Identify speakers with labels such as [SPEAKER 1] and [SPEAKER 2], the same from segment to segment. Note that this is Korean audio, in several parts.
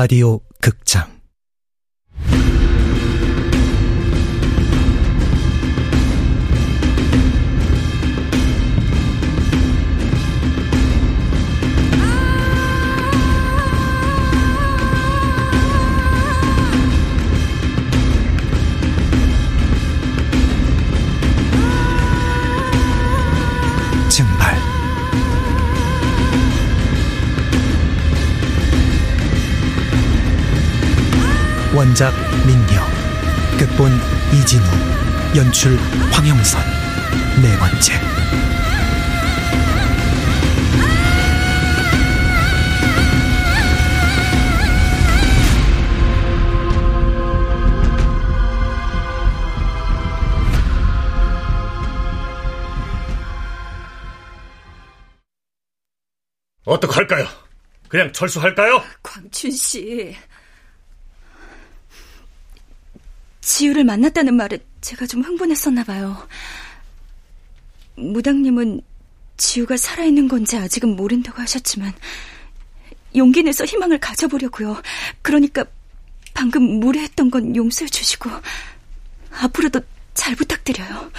[SPEAKER 1] 라디오 극장 원작 민경 극본 이진우 연출 황영선 네 번째
[SPEAKER 2] 어떡할까요? 그냥 철수할까요?
[SPEAKER 3] 광춘 씨. 지우를 만났다는 말에 제가 좀 흥분했었나 봐요. 무당님은 지우가 살아있는 건지 아직은 모른다고 하셨지만 용기 내서 희망을 가져보려고요. 그러니까 방금 무례했던 건 용서해 주시고 앞으로도 잘 부탁드려요.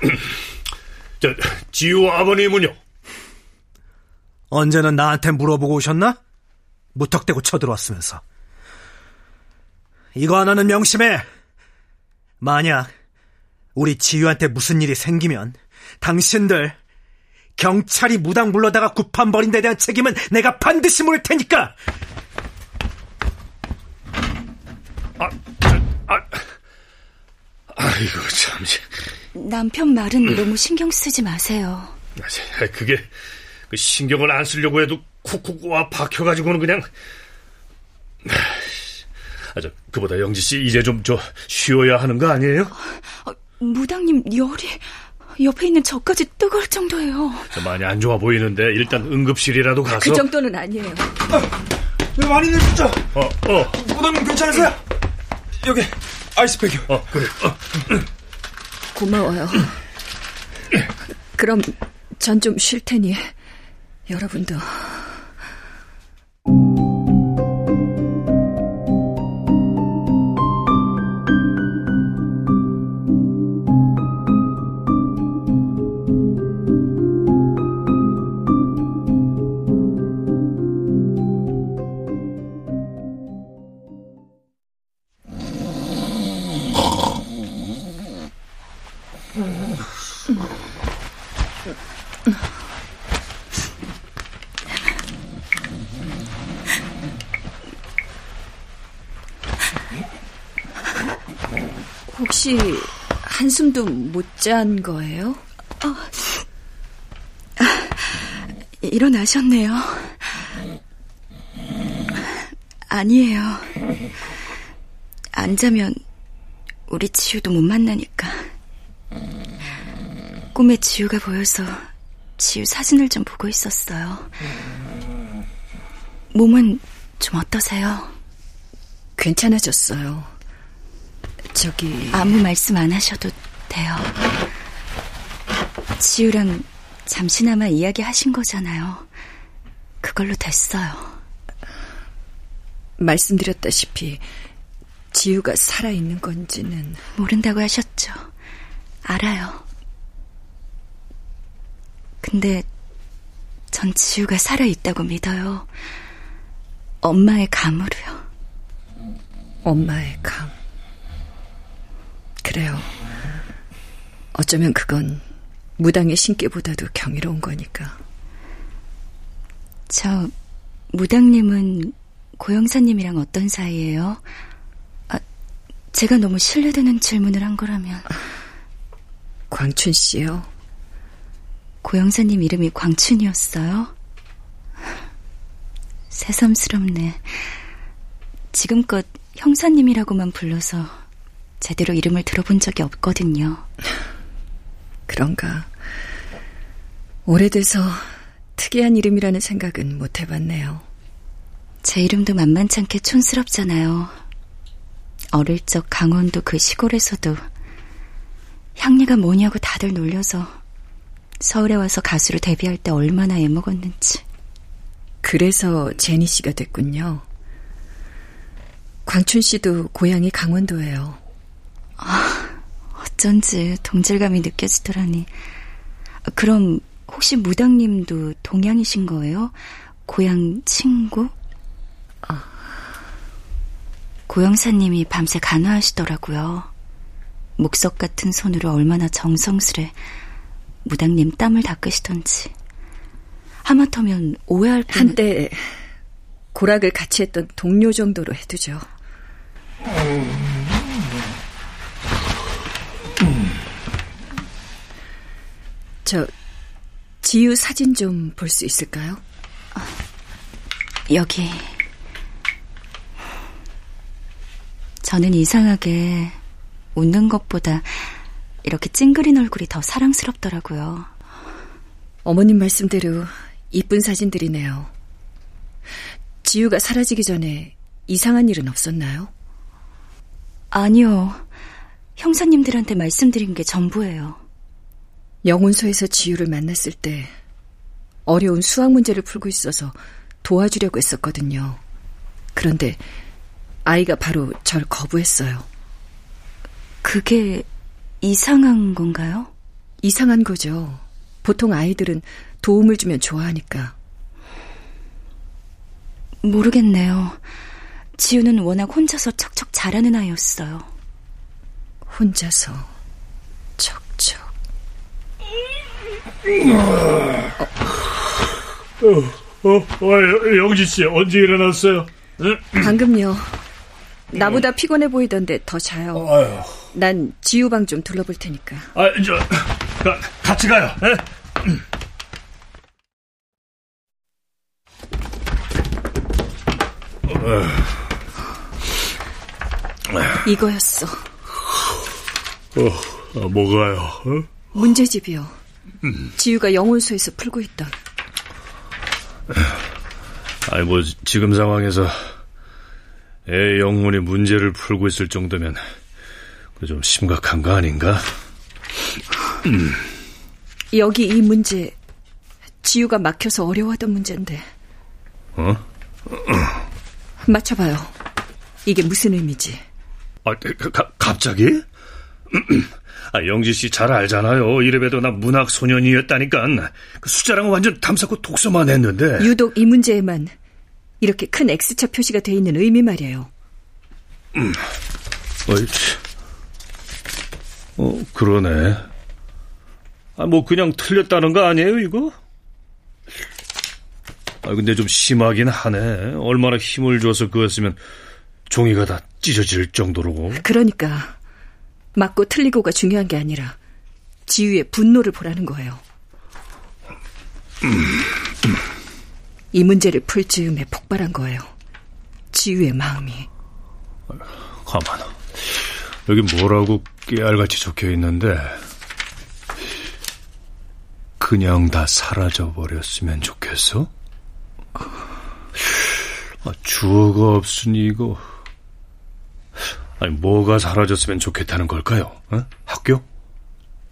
[SPEAKER 2] 저 지우 아버님은요?
[SPEAKER 1] 언제는 나한테 물어보고 오셨나? 무턱대고 쳐들어왔으면서 이거 하나는 명심해 만약 우리 지유한테 무슨 일이 생기면 당신들 경찰이 무당 불러다가 구판 벌인 데 대한 책임은 내가 반드시 물을 테니까
[SPEAKER 2] 아, 저, 아, 아이고 참.
[SPEAKER 3] 남편 말은 너무 신경 쓰지 마세요.
[SPEAKER 2] 아, 그게 그 신경을 안 쓰려고 해도 쿡쿡 와 박혀가지고는 그냥. 아, 저 그보다 영지 씨 이제 좀 저 쉬어야 하는 거 아니에요?
[SPEAKER 3] 어, 무당님 열이 옆에 있는 저까지 뜨거울 정도예요.
[SPEAKER 2] 많이 안 좋아 보이는데 일단 응급실이라도 가서.
[SPEAKER 3] 그 정도는 아니에요.
[SPEAKER 4] 아, 많이 늦었죠?
[SPEAKER 2] 어, 어.
[SPEAKER 4] 무당님 괜찮으세요? 여기 아이스팩이요.
[SPEAKER 2] 어, 그래. 어.
[SPEAKER 3] 고마워요. 그럼 전 좀 쉴 테니 여러분도. 혹시 한숨도 못 잔 거예요? 어. 아, 일어나셨네요. 아니에요. 안 자면 우리 지우도 못 만나니까. 꿈에 지우가 보여서 지우 사진을 좀 보고 있었어요. 몸은 좀 어떠세요?
[SPEAKER 5] 괜찮아졌어요. 저기
[SPEAKER 3] 아무 말씀 안 하셔도 돼요. 지우랑 잠시나마 이야기하신 거잖아요. 그걸로 됐어요.
[SPEAKER 5] 말씀드렸다시피 지우가 살아있는 건지는
[SPEAKER 3] 모른다고 하셨죠. 알아요. 근데 전 지우가 살아있다고 믿어요. 엄마의 감으로요.
[SPEAKER 5] 엄마의 감. 그래요. 어쩌면 그건 무당의 신께보다도 경이로운 거니까.
[SPEAKER 3] 저 무당님은 고영사님이랑 어떤 사이예요? 아, 제가 너무 신뢰되는 질문을 한 거라면.
[SPEAKER 5] 광춘 씨요.
[SPEAKER 3] 고영사님 이름이 광춘이었어요? 새삼스럽네. 지금껏 형사님이라고만 불러서 제대로 이름을 들어본 적이 없거든요.
[SPEAKER 5] 그런가. 오래돼서 특이한 이름이라는 생각은 못 해봤네요.
[SPEAKER 3] 제 이름도 만만찮게 촌스럽잖아요. 어릴 적 강원도 그 시골에서도 향리가 뭐냐고 다들 놀려서 서울에 와서 가수로 데뷔할 때 얼마나 애먹었는지.
[SPEAKER 5] 그래서 제니 씨가 됐군요. 광춘 씨도 고향이 강원도예요.
[SPEAKER 3] 아, 어쩐지 동질감이 느껴지더라니. 그럼 혹시 무당님도 동양이신 거예요? 고향 친구? 아. 고영사님이 밤새 간화하시더라고요. 목석 같은 손으로 얼마나 정성스레 무당님 땀을 닦으시던지. 하마터면 오해할 뻔.
[SPEAKER 5] 한때 고락을 같이 했던 동료 정도로 해두죠. 저 지유 사진 좀 볼 수 있을까요?
[SPEAKER 3] 여기. 저는 이상하게 웃는 것보다 이렇게 찡그린 얼굴이 더 사랑스럽더라고요.
[SPEAKER 5] 어머님 말씀대로 이쁜 사진들이네요. 지유가 사라지기 전에 이상한 일은 없었나요?
[SPEAKER 3] 아니요. 형사님들한테 말씀드린 게 전부예요.
[SPEAKER 5] 영혼소에서 지유를 만났을 때 어려운 수학 문제를 풀고 있어서 도와주려고 했었거든요. 그런데 아이가 바로 절 거부했어요.
[SPEAKER 3] 그게 이상한 건가요?
[SPEAKER 5] 이상한 거죠. 보통 아이들은 도움을 주면 좋아하니까.
[SPEAKER 3] 모르겠네요. 지우는 워낙 혼자서 척척 잘하는 아이였어요.
[SPEAKER 5] 혼자서 척척.
[SPEAKER 2] 어, 어, 어 영지 씨 언제 일어났어요? 응?
[SPEAKER 5] 방금요. 나보다 피곤해 보이던데 더 자요. 아유. 난 지우방 좀 둘러볼 테니까.
[SPEAKER 2] 아, 저 가, 같이 가요. 에?
[SPEAKER 5] 이거였어.
[SPEAKER 2] 어, 아, 뭐가요? 어?
[SPEAKER 5] 문제집이요. 음. 지우가 영혼소에서 풀고 있던.
[SPEAKER 2] 아니 뭐 지금 상황에서 애 영혼이 문제를 풀고 있을 정도면 좀 심각한 거 아닌가?
[SPEAKER 5] 음. 여기 이 문제 지우가 막혀서 어려워하던 문제인데.
[SPEAKER 2] 어?
[SPEAKER 5] 맞춰봐요. 이게 무슨 의미지?
[SPEAKER 2] 아, 가, 갑자기? 아, 영지 씨 잘 알잖아요. 이래봬도 나 문학 소년이었다니까. 그 숫자랑 완전 담쌓고 독서만 했는데.
[SPEAKER 5] 유독 이 문제에만 이렇게 큰 X자 표시가 돼 있는 의미 말이에요.
[SPEAKER 2] 음, 어이, 어, 그러네. 아, 뭐 그냥 틀렸다는 거 아니에요, 이거? 아, 근데 좀 심하긴 하네. 얼마나 힘을 줘서 그었으면 종이가 다 찢어질 정도로.
[SPEAKER 5] 그러니까 맞고 틀리고가 중요한 게 아니라 지유의 분노를 보라는 거예요. 이 문제를 풀 즈음에 폭발한 거예요. 지유의 마음이.
[SPEAKER 2] 가만. 여기 뭐라고 깨알같이 적혀 있는데 그냥 다 사라져 버렸으면 좋겠어? 아, 주어가 없으니 이거 아니 뭐가 사라졌으면 좋겠다는 걸까요? 어? 학교?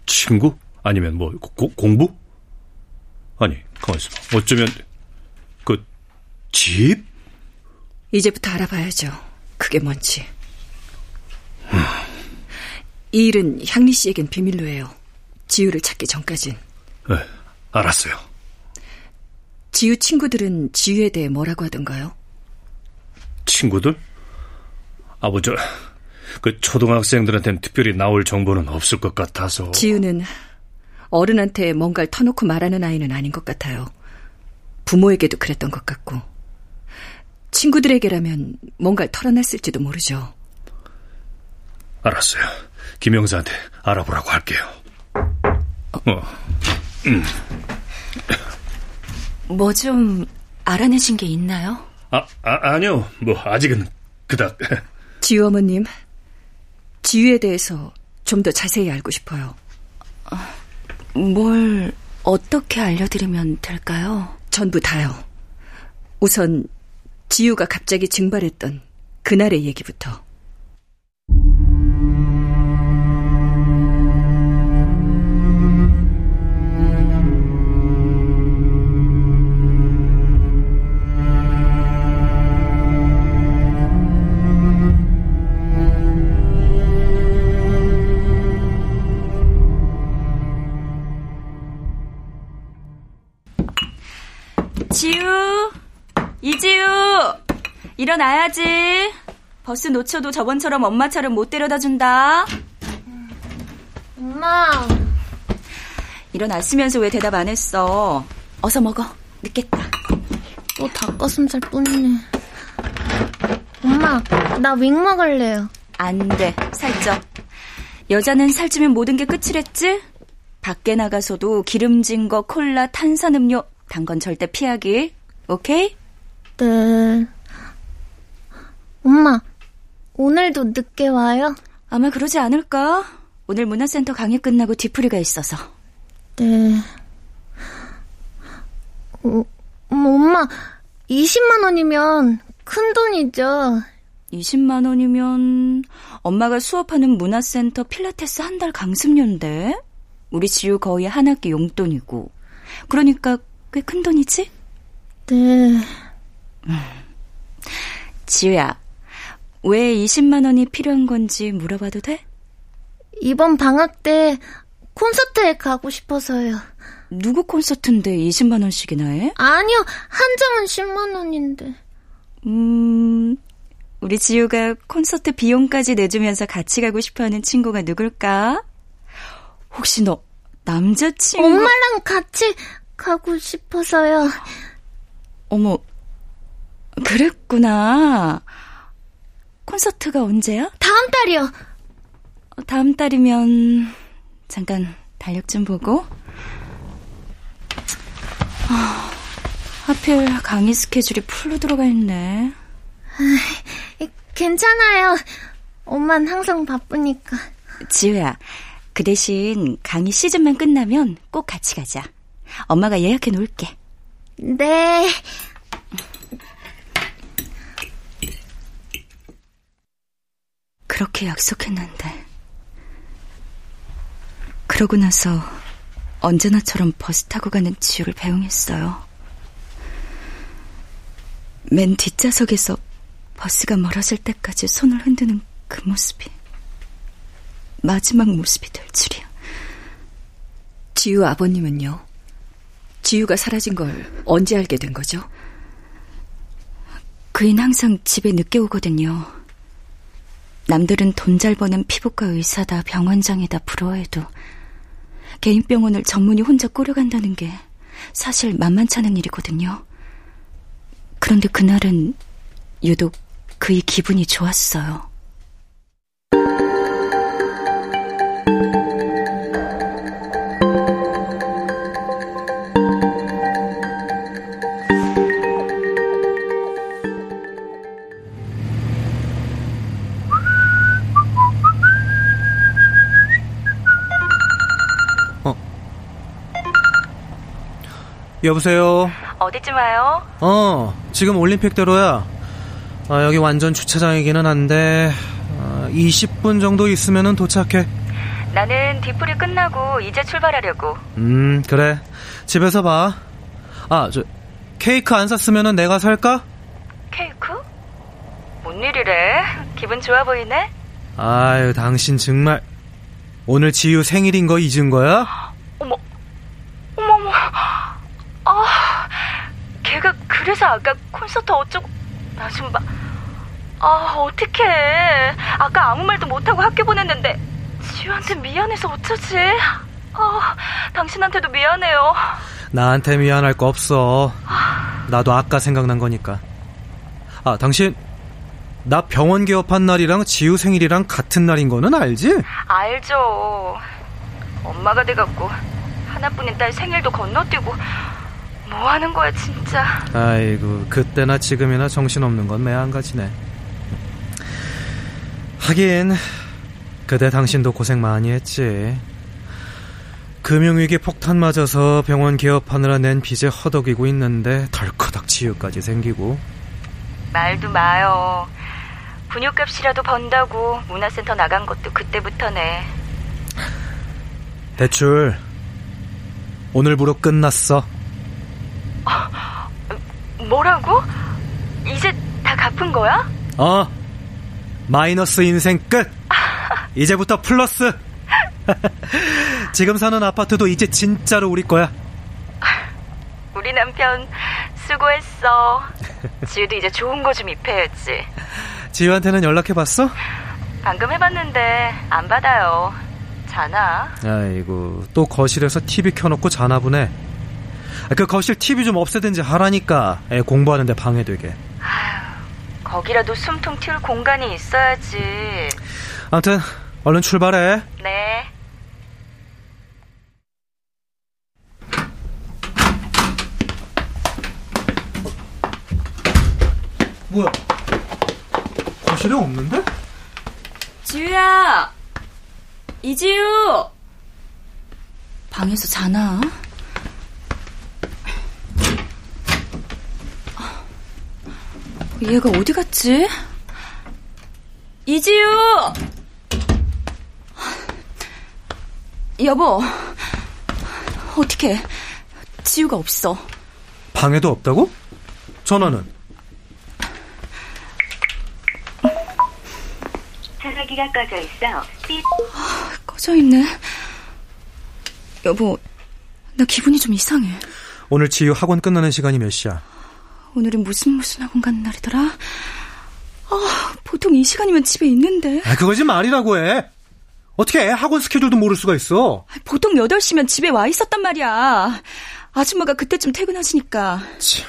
[SPEAKER 2] 친구? 아니면 뭐 고, 공부? 아니 가만 있어 봐 어쩌면 그 집?
[SPEAKER 5] 이제부터 알아봐야죠. 그게 뭔지. 이 일은 향리 씨에겐 비밀로 해요. 지우를 찾기 전까진.
[SPEAKER 2] 네, 알았어요.
[SPEAKER 5] 지우 친구들은 지우에 대해 뭐라고 하던가요?
[SPEAKER 2] 친구들? 아버지, 그 초등학생들한테는 특별히 나올 정보는 없을 것 같아서.
[SPEAKER 5] 지우는 어른한테 뭔가를 터놓고 말하는 아이는 아닌 것 같아요. 부모에게도 그랬던 것 같고. 친구들에게라면 뭔가를 털어놨을지도 모르죠.
[SPEAKER 2] 알았어요. 김영사한테 알아보라고 할게요. 어.
[SPEAKER 3] 음. 뭐좀 알아내신 게 있나요?
[SPEAKER 2] 아, 아 아니요. 뭐 아직은 그닥.
[SPEAKER 5] 지우 어머님, 지유에 대해서 좀 더 자세히 알고 싶어요.
[SPEAKER 3] 뭘 어떻게 알려드리면 될까요?
[SPEAKER 5] 전부 다요. 우선 지유가 갑자기 증발했던 그날의 얘기부터.
[SPEAKER 3] 일어나야지. 버스 놓쳐도 저번처럼 엄마처럼 못 데려다 준다.
[SPEAKER 6] 엄마.
[SPEAKER 3] 일어났으면서 왜 대답 안 했어? 어서 먹어. 늦겠다.
[SPEAKER 6] 또 닭가슴살 뿐이네. 엄마, 나 윙 먹을래요.
[SPEAKER 3] 안 돼. 살쪄. 여자는 살찌면 모든 게 끝이랬지? 밖에 나가서도 기름진 거, 콜라, 탄산음료, 단 건 절대 피하기. 오케이?
[SPEAKER 6] 네. 엄마, 오늘도 늦게 와요?
[SPEAKER 3] 아마 그러지 않을까? 오늘 문화센터 강의 끝나고 뒤풀이가 있어서.
[SPEAKER 6] 네. 어, 엄마, 20만 원이면 큰 돈이죠.
[SPEAKER 3] 20만 원이면 엄마가 수업하는 문화센터 필라테스 한 달 강습료인데 우리 지우 거의 한 학기 용돈이고 그러니까 꽤 큰 돈이지?
[SPEAKER 6] 네.
[SPEAKER 3] 지우야, 왜 20만 원이 필요한 건지 물어봐도 돼?
[SPEAKER 6] 이번 방학 때 콘서트에 가고 싶어서요.
[SPEAKER 3] 누구 콘서트인데 20만 원씩이나 해?
[SPEAKER 6] 아니요, 한 장은 10만 원인데.
[SPEAKER 3] 음, 우리 지우가 콘서트 비용까지 내주면서 같이 가고 싶어하는 친구가 누굴까? 혹시 너 남자친구?
[SPEAKER 6] 엄마랑 같이 가고 싶어서요.
[SPEAKER 3] 어머, 그랬구나. 콘서트가 언제야?
[SPEAKER 6] 다음 달이요.
[SPEAKER 3] 다음 달이면 잠깐 달력 좀 보고. 아, 하필 강의 스케줄이 풀로 들어가 있네.
[SPEAKER 6] 괜찮아요. 엄만 항상 바쁘니까.
[SPEAKER 3] 지우야, 그 대신 강의 시즌만 끝나면 꼭 같이 가자. 엄마가 예약해 놓을게.
[SPEAKER 6] 네.
[SPEAKER 3] 그렇게 약속했는데. 그러고 나서 언제나처럼 버스 타고 가는 지우를 배웅했어요. 맨 뒷좌석에서 버스가 멀어질 때까지 손을 흔드는 그 모습이 마지막 모습이 될 줄이야.
[SPEAKER 5] 지유 아버님은요? 지유가 사라진 걸 언제 알게 된 거죠?
[SPEAKER 3] 그인 항상 집에 늦게 오거든요. 남들은 돈 잘 버는 피부과 의사다, 병원장이다 부러워해도 개인 병원을 전문의 혼자 꾸려간다는 게 사실 만만찮은 일이거든요. 그런데 그날은 유독 그의 기분이 좋았어요.
[SPEAKER 1] 여보세요?
[SPEAKER 3] 어디쯤 와요?
[SPEAKER 1] 어, 지금 올림픽대로야. 아, 여기 완전 주차장이기는 한데, 아, 20분 정도 있으면 도착해.
[SPEAKER 3] 나는 뒤풀이 끝나고 이제 출발하려고.
[SPEAKER 1] 음, 그래. 집에서 봐. 아, 저, 케이크 안 샀으면 내가 살까?
[SPEAKER 3] 케이크? 뭔 일이래? 기분 좋아 보이네?
[SPEAKER 1] 아유, 당신 정말. 오늘 지유 생일인 거 잊은 거야?
[SPEAKER 3] 어머, 어머머. 그래서 아까 콘서트 어쩌고, 나 좀 봐. 아, 어떡해. 아까 아무 말도 못하고 학교 보냈는데, 지우한테 미안해서 어쩌지? 아, 당신한테도 미안해요.
[SPEAKER 1] 나한테 미안할 거 없어. 나도 아까 생각난 거니까. 아, 당신, 나 병원 개업한 날이랑 지우 생일이랑 같은 날인 거는 알지?
[SPEAKER 3] 알죠. 엄마가 돼갖고, 하나뿐인 딸 생일도 건너뛰고, 뭐 하는 거야, 진짜.
[SPEAKER 1] 아이고, 그때나 지금이나 정신없는 건 매한가지네. 하긴, 그대 당신도 고생 많이 했지. 금융위기 폭탄 맞아서 병원 개업하느라 낸 빚에 허덕이고 있는데 덜커덕 치유까지 생기고.
[SPEAKER 3] 말도 마요. 분유값이라도 번다고 문화센터 나간 것도 그때부터네.
[SPEAKER 1] 대출, 오늘부로 끝났어.
[SPEAKER 3] 뭐라고? 이제 다 갚은 거야?
[SPEAKER 1] 어, 마이너스 인생 끝! 이제부터 플러스! 지금 사는 아파트도 이제 진짜로 우리 거야.
[SPEAKER 3] 우리 남편 수고했어. 지우도 이제 좋은 거 좀 입혀야지.
[SPEAKER 1] 지유한테는 연락해봤어?
[SPEAKER 3] 방금 해봤는데 안 받아요. 자나?
[SPEAKER 1] 아이고 또 거실에서 TV 켜놓고 자나 보네 아, 그 거실 TV 좀 없애든지 하라니까 애 공부하는데 방해되게
[SPEAKER 3] 거기라도 숨통 틔울 공간이 있어야지.
[SPEAKER 1] 아무튼 얼른 출발해
[SPEAKER 3] 네.
[SPEAKER 1] 뭐야 거실에 없는데?
[SPEAKER 3] 지우야! 이지우! 방에서 자나? 얘가 어디 갔지? 이지우! 여보, 어떻게 지우가 없어.
[SPEAKER 1] 방에도 없다고? 전화는?
[SPEAKER 7] 전화기가 꺼져 있어. 삐.
[SPEAKER 3] 꺼져 있네. 여보, 나 기분이 좀 이상해.
[SPEAKER 1] 오늘 지유 학원 끝나는 시간이 몇 시야?
[SPEAKER 3] 오늘은 무슨 무슨 학원 가는 날이더라? 아, 보통 이 시간이면 집에 있는데.
[SPEAKER 1] 아 그거 좀 말이라고 해 어떻게 애 학원 스케줄도 모를 수가 있어
[SPEAKER 3] 보통 8시면 집에 와 있었단 말이야. 아줌마가 그때쯤 퇴근하시니까.
[SPEAKER 1] 참.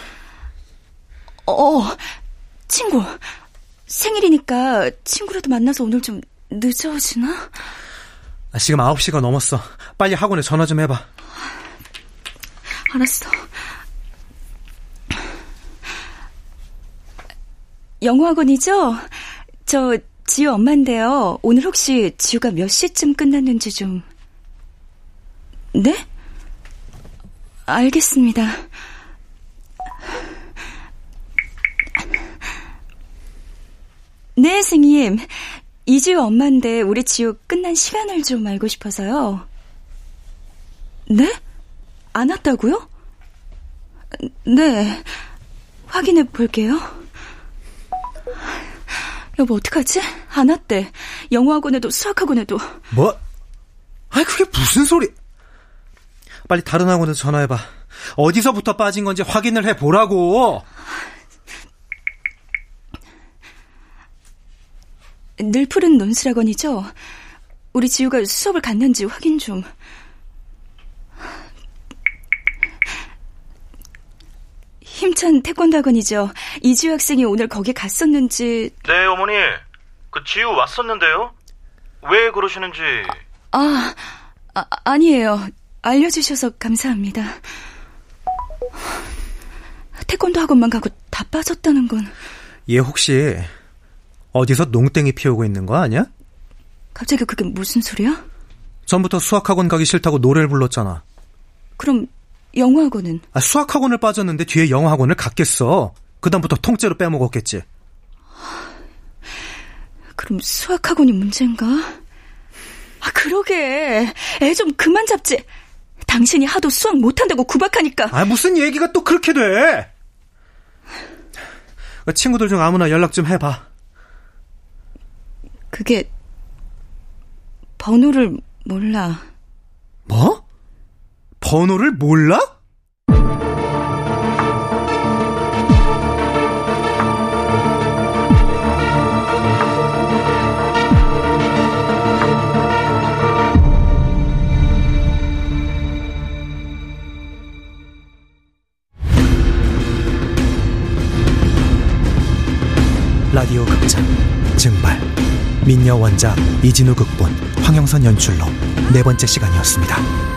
[SPEAKER 3] 어, 친구. 생일이니까 친구라도 만나서 오늘 좀 늦어지나?
[SPEAKER 1] 아, 지금 9시가 넘었어 빨리 학원에 전화 좀 해봐
[SPEAKER 3] 알았어. 영어학원이죠? 저 지우 엄마인데요. 오늘 혹시 지우가 몇 시쯤 끝났는지 좀... 네? 알겠습니다. 네, 선생님. 이지우 엄마인데 우리 지우 끝난 시간을 좀 알고 싶어서요. 네? 안 왔다고요? 네. 확인해 볼게요. 여보, 어떡하지? 안 왔대. 영어학원에도 수학학원에도.
[SPEAKER 1] 뭐? 아이 그게 무슨 소리 빨리 다른 학원에서 전화해봐 어디서부터 빠진 건지 확인을 해보라고
[SPEAKER 3] 늘 푸른 논술학원이죠? 우리 지우가 수업을 갔는지 확인 좀. 힘찬 태권도 학원이죠? 이지우 학생이 오늘 거기 갔었는지.
[SPEAKER 8] 네, 어머니. 그 지우 왔었는데요. 왜 그러시는지.
[SPEAKER 3] 아, 아 아 니에요. 알려주셔서 감사합니다. 태권도 학원만 가고 다 빠졌다는 건
[SPEAKER 1] 얘 혹시 어디서 농땡이 피우고 있는 거 아니야?
[SPEAKER 3] 갑자기 그게 무슨 소리야?
[SPEAKER 1] 전부터 수학학원 가기 싫다고 노래를 불렀잖아
[SPEAKER 3] 그럼 영어학원은
[SPEAKER 1] 아, 수학학원을 빠졌는데 뒤에 영어학원을 갔겠어 그다음부터 통째로 빼먹었겠지
[SPEAKER 3] 그럼 수학학원이 문제인가? 아 그러게 애 좀 그만 잡지. 당신이 하도 수학 못한다고 구박하니까
[SPEAKER 1] 아 무슨 얘기가 또 그렇게 돼그 친구들 중 아무나 연락 좀 해봐
[SPEAKER 3] 그게 번호를 몰라.
[SPEAKER 1] 뭐? 번호를 몰라? 라디오 극장 증발 민여 원작 이진우 극본 황영선 연출로 네 번째 시간이었습니다.